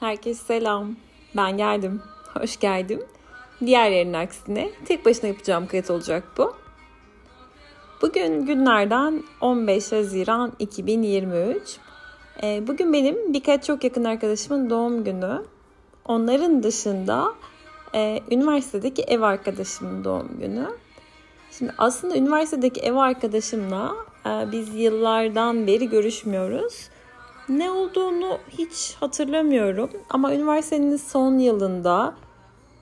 Herkese selam. Ben geldim. Hoş geldim. Diğerlerinin aksine tek başına yapacağım kayıt olacak bu. Bugün günlerden 15 Haziran 2023. Ee, bugün benim birkaç çok yakın arkadaşımın doğum günü. Onların dışında e, üniversitedeki ev arkadaşımın doğum günü. Şimdi aslında üniversitedeki ev arkadaşımla e, biz yıllardan beri görüşmüyoruz. Ne olduğunu hiç hatırlamıyorum ama üniversitenin son yılında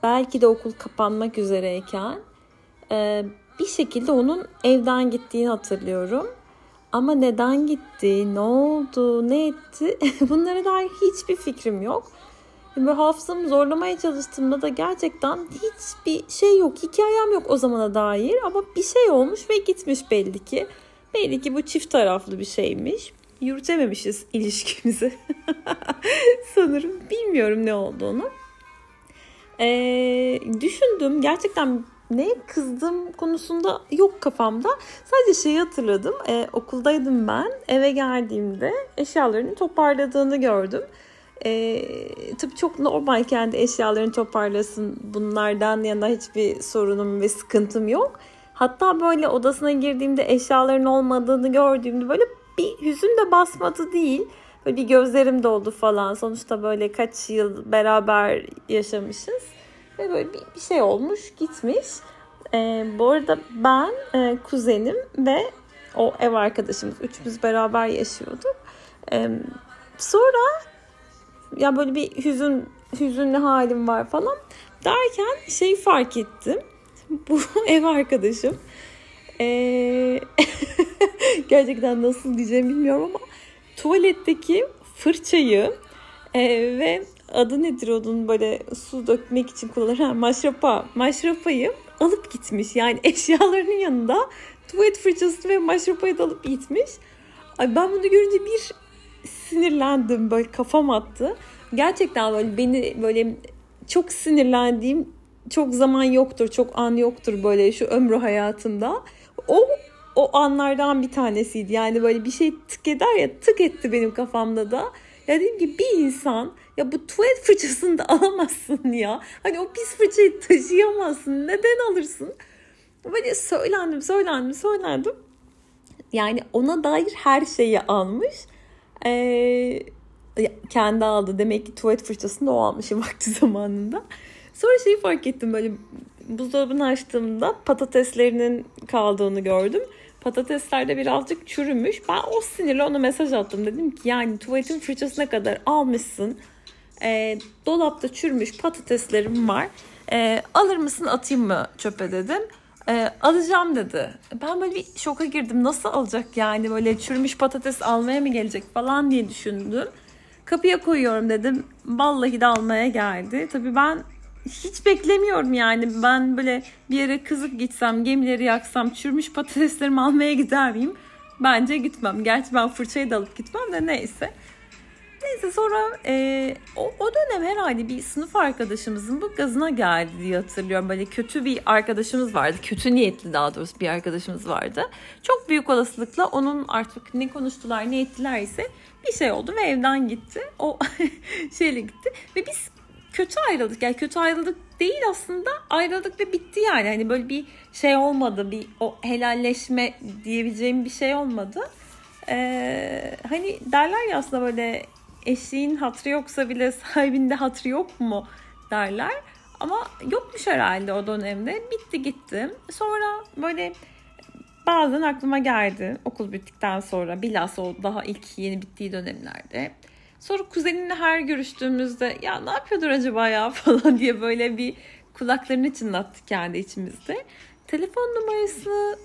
belki de okul kapanmak üzereyken e, bir şekilde onun evden gittiğini hatırlıyorum. Ama neden gitti, ne oldu, ne etti bunlara dair hiçbir fikrim yok. Böyle hafızamı zorlamaya çalıştığımda da gerçekten hiçbir şey yok, hikayem yok o zamana dair. Ama bir şey olmuş ve gitmiş belli ki. Belli ki bu çift taraflı bir şeymiş yürütememişiz ilişkimizi. Sanırım bilmiyorum ne olduğunu. Ee, düşündüm gerçekten ne kızdım konusunda yok kafamda. Sadece şeyi hatırladım. Ee, okuldaydım ben. Eve geldiğimde eşyalarını toparladığını gördüm. Ee, tabii çok normal kendi eşyalarını toparlasın. Bunlardan yana hiçbir sorunum ve sıkıntım yok. Hatta böyle odasına girdiğimde eşyaların olmadığını gördüğümde böyle bir hüzün de basmadı değil. Böyle bir gözlerim doldu falan. Sonuçta böyle kaç yıl beraber yaşamışız. Ve böyle bir, bir şey olmuş gitmiş. Ee, bu arada ben, e, kuzenim ve o ev arkadaşımız üçümüz beraber yaşıyorduk. Ee, sonra ya böyle bir hüzün hüzünlü halim var falan derken şey fark ettim. Bu ev arkadaşım ee, gerçekten nasıl diyeceğim bilmiyorum ama tuvaletteki fırçayı e, ve adı nedir onun böyle su dökmek için kullanılan maşrapa, maşrapayı alıp gitmiş. Yani eşyalarının yanında tuvalet fırçası ve maşrapayı da alıp gitmiş. Ay ben bunu görünce bir sinirlendim böyle kafam attı. Gerçekten böyle beni böyle çok sinirlendiğim çok zaman yoktur, çok an yoktur böyle şu ömrü hayatımda. O o anlardan bir tanesiydi. Yani böyle bir şey tık eder ya tık etti benim kafamda da. Ya dedim ki bir insan ya bu tuvalet fırçasını da alamazsın ya. Hani o pis fırçayı taşıyamazsın. Neden alırsın? Böyle söylendim, söylendim, söylendim. Yani ona dair her şeyi almış. Ee, kendi aldı. Demek ki tuvalet fırçasını da o almış vakti zamanında. Sonra şeyi fark ettim böyle buzdolabını açtığımda patateslerinin kaldığını gördüm. Patatesler de birazcık çürümüş. Ben o sinirle ona mesaj attım. Dedim ki yani tuvaletin fırçasına kadar almışsın. E, dolapta çürümüş patateslerim var. E, alır mısın atayım mı çöpe dedim. E, alacağım dedi. Ben böyle bir şoka girdim. Nasıl alacak yani böyle çürümüş patates almaya mı gelecek falan diye düşündüm. Kapıya koyuyorum dedim. Vallahi de almaya geldi. Tabii ben hiç beklemiyorum yani. Ben böyle bir yere kızıp gitsem, gemileri yaksam, çürümüş patateslerimi almaya gider miyim? Bence gitmem. Gerçi ben fırçayı da alıp gitmem de neyse. Neyse sonra e, o, o dönem herhalde bir sınıf arkadaşımızın bu gazına geldi diye hatırlıyorum. Böyle kötü bir arkadaşımız vardı. Kötü niyetli daha doğrusu bir arkadaşımız vardı. Çok büyük olasılıkla onun artık ne konuştular ne ettiler ise bir şey oldu ve evden gitti. O şeyle gitti. Ve biz kötü ayrıldık. Yani kötü ayrıldık değil aslında ayrıldık ve bitti yani. Hani böyle bir şey olmadı. Bir o helalleşme diyebileceğim bir şey olmadı. Ee, hani derler ya aslında böyle eşliğin hatrı yoksa bile sahibinde hatrı yok mu derler. Ama yokmuş herhalde o dönemde. Bitti gitti. Sonra böyle bazen aklıma geldi okul bittikten sonra bilhassa o daha ilk yeni bittiği dönemlerde. Sonra kuzenimle her görüştüğümüzde ya ne yapıyordur acaba ya falan diye böyle bir kulaklarını çınlattı kendi içimizde. Telefon numarası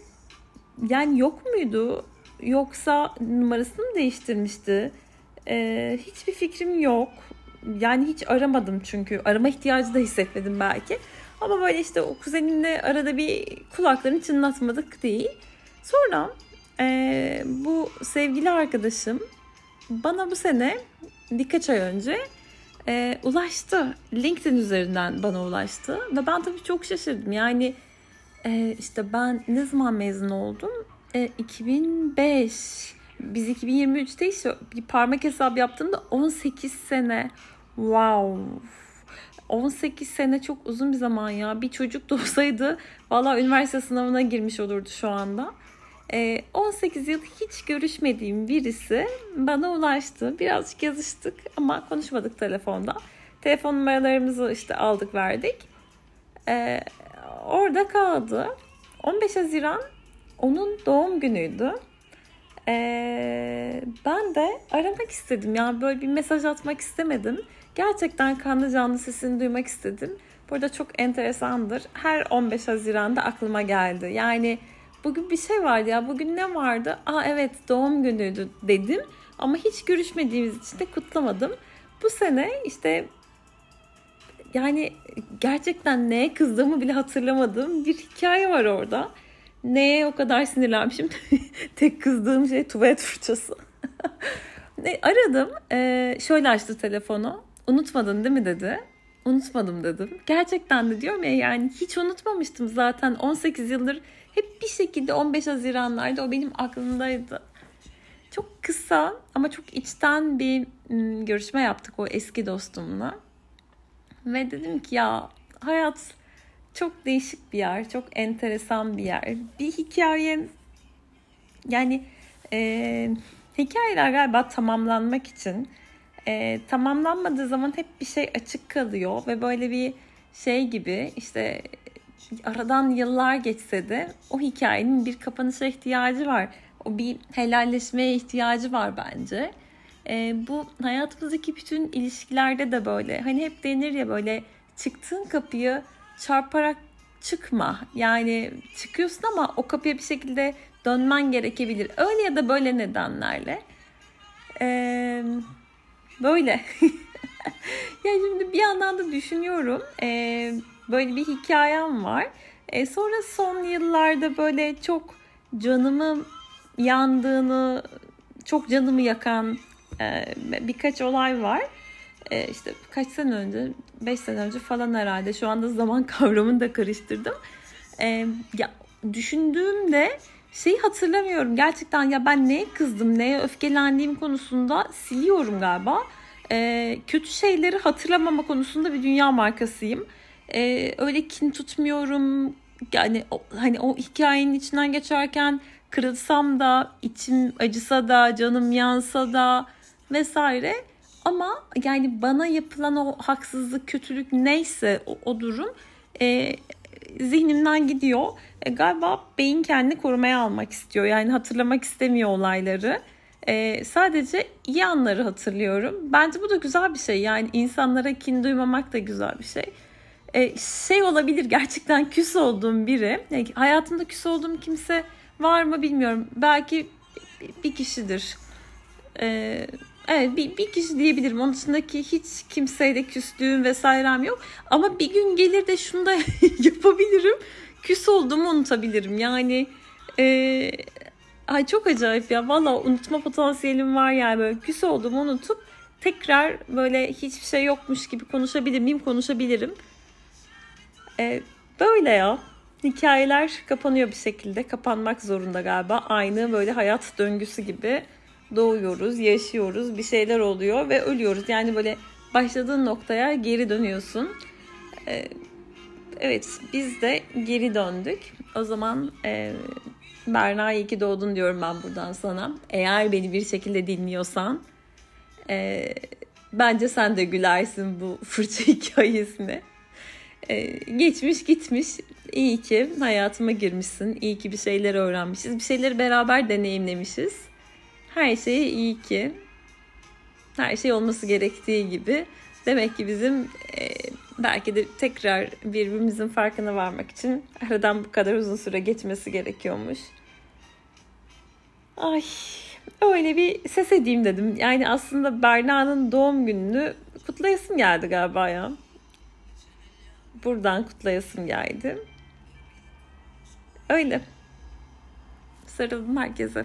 yani yok muydu? Yoksa numarasını mı değiştirmişti? Ee, hiçbir fikrim yok. Yani hiç aramadım çünkü. Arama ihtiyacı da hissetmedim belki. Ama böyle işte o kuzenimle arada bir kulaklarını çınlatmadık değil. Sonra e, bu sevgili arkadaşım bana bu sene birkaç ay önce e, ulaştı. LinkedIn üzerinden bana ulaştı. Ve ben tabii çok şaşırdım. Yani e, işte ben ne zaman mezun oldum? E, 2005. Biz 2023'te işte bir parmak hesabı yaptığımda 18 sene. Wow. 18 sene çok uzun bir zaman ya. Bir çocuk da olsaydı valla üniversite sınavına girmiş olurdu şu anda. 18 ee, yıl hiç görüşmediğim birisi bana ulaştı. Birazcık yazıştık ama konuşmadık telefonda. Telefon numaralarımızı işte aldık verdik. Ee, orada kaldı. 15 Haziran onun doğum günüydü. Ee, ben de aramak istedim. Yani böyle bir mesaj atmak istemedim. Gerçekten kanlı canlı sesini duymak istedim. Burada çok enteresandır. Her 15 Haziran'da aklıma geldi. Yani bugün bir şey vardı ya. Bugün ne vardı? Aa evet doğum günüydü dedim. Ama hiç görüşmediğimiz için de kutlamadım. Bu sene işte yani gerçekten neye kızdığımı bile hatırlamadığım bir hikaye var orada. Neye o kadar sinirlenmişim? Tek kızdığım şey tuvalet fırçası. Aradım. Ee, şöyle açtı telefonu. Unutmadın değil mi dedi. Unutmadım dedim. Gerçekten de diyorum ya yani hiç unutmamıştım zaten 18 yıldır hep bir şekilde 15 Haziranlarda o benim aklımdaydı. Çok kısa ama çok içten bir görüşme yaptık o eski dostumla. Ve dedim ki ya hayat çok değişik bir yer, çok enteresan bir yer. Bir hikaye yani e, hikayeler galiba tamamlanmak için e, tamamlanmadığı zaman hep bir şey açık kalıyor ve böyle bir şey gibi işte aradan yıllar geçse de o hikayenin bir kapanışa ihtiyacı var. O bir helalleşmeye ihtiyacı var bence. E, bu hayatımızdaki bütün ilişkilerde de böyle. Hani hep denir ya böyle çıktığın kapıyı çarparak çıkma. Yani çıkıyorsun ama o kapıya bir şekilde dönmen gerekebilir. Öyle ya da böyle nedenlerle. Ee, böyle. yani şimdi bir yandan da düşünüyorum. Ee, böyle bir hikayem var. Ee, sonra son yıllarda böyle çok canımı yandığını, çok canımı yakan e, birkaç olay var. E, işte kaç sene önce, 5 sene önce falan herhalde. Şu anda zaman kavramını da karıştırdım. E, ya düşündüğümde şeyi hatırlamıyorum. Gerçekten ya ben neye kızdım, neye öfkelendiğim konusunda siliyorum galiba. E, kötü şeyleri hatırlamama konusunda bir dünya markasıyım. E, öyle kin tutmuyorum. Yani o, hani o hikayenin içinden geçerken kırılsam da, içim acısa da, canım yansa da vesaire. Ama yani bana yapılan o haksızlık, kötülük neyse o, o durum e, zihnimden gidiyor. E, galiba beyin kendini korumaya almak istiyor. Yani hatırlamak istemiyor olayları. E, sadece iyi anları hatırlıyorum. Bence bu da güzel bir şey. Yani insanlara kin duymamak da güzel bir şey. E, şey olabilir gerçekten küs olduğum biri. Yani hayatımda küs olduğum kimse var mı bilmiyorum. Belki bir kişidir. Eee Evet bir, bir kişi diyebilirim. Onun dışındaki hiç kimseyle küstüğüm vesairem yok. Ama bir gün gelir de şunu da yapabilirim. Küs olduğumu unutabilirim. Yani e, ay çok acayip ya. Valla unutma potansiyelim var yani. Böyle küs olduğumu unutup tekrar böyle hiçbir şey yokmuş gibi konuşabilir miyim? Konuşabilirim. E, böyle ya. Hikayeler kapanıyor bir şekilde. Kapanmak zorunda galiba. Aynı böyle hayat döngüsü gibi doğuyoruz, yaşıyoruz, bir şeyler oluyor ve ölüyoruz. Yani böyle başladığın noktaya geri dönüyorsun. Ee, evet biz de geri döndük. O zaman e, Berna iyi ki doğdun diyorum ben buradan sana. Eğer beni bir şekilde dinliyorsan e, bence sen de gülersin bu fırça hikayesine. Ee, geçmiş gitmiş. İyi ki hayatıma girmişsin. İyi ki bir şeyler öğrenmişiz. Bir şeyleri beraber deneyimlemişiz. Her şey iyi ki. Her şey olması gerektiği gibi. Demek ki bizim e, belki de tekrar birbirimizin farkına varmak için aradan bu kadar uzun süre geçmesi gerekiyormuş. Ay öyle bir ses edeyim dedim. Yani aslında Berna'nın doğum gününü kutlayasım geldi galiba ya. Buradan kutlayasım geldi. Öyle. Sarıldım herkese.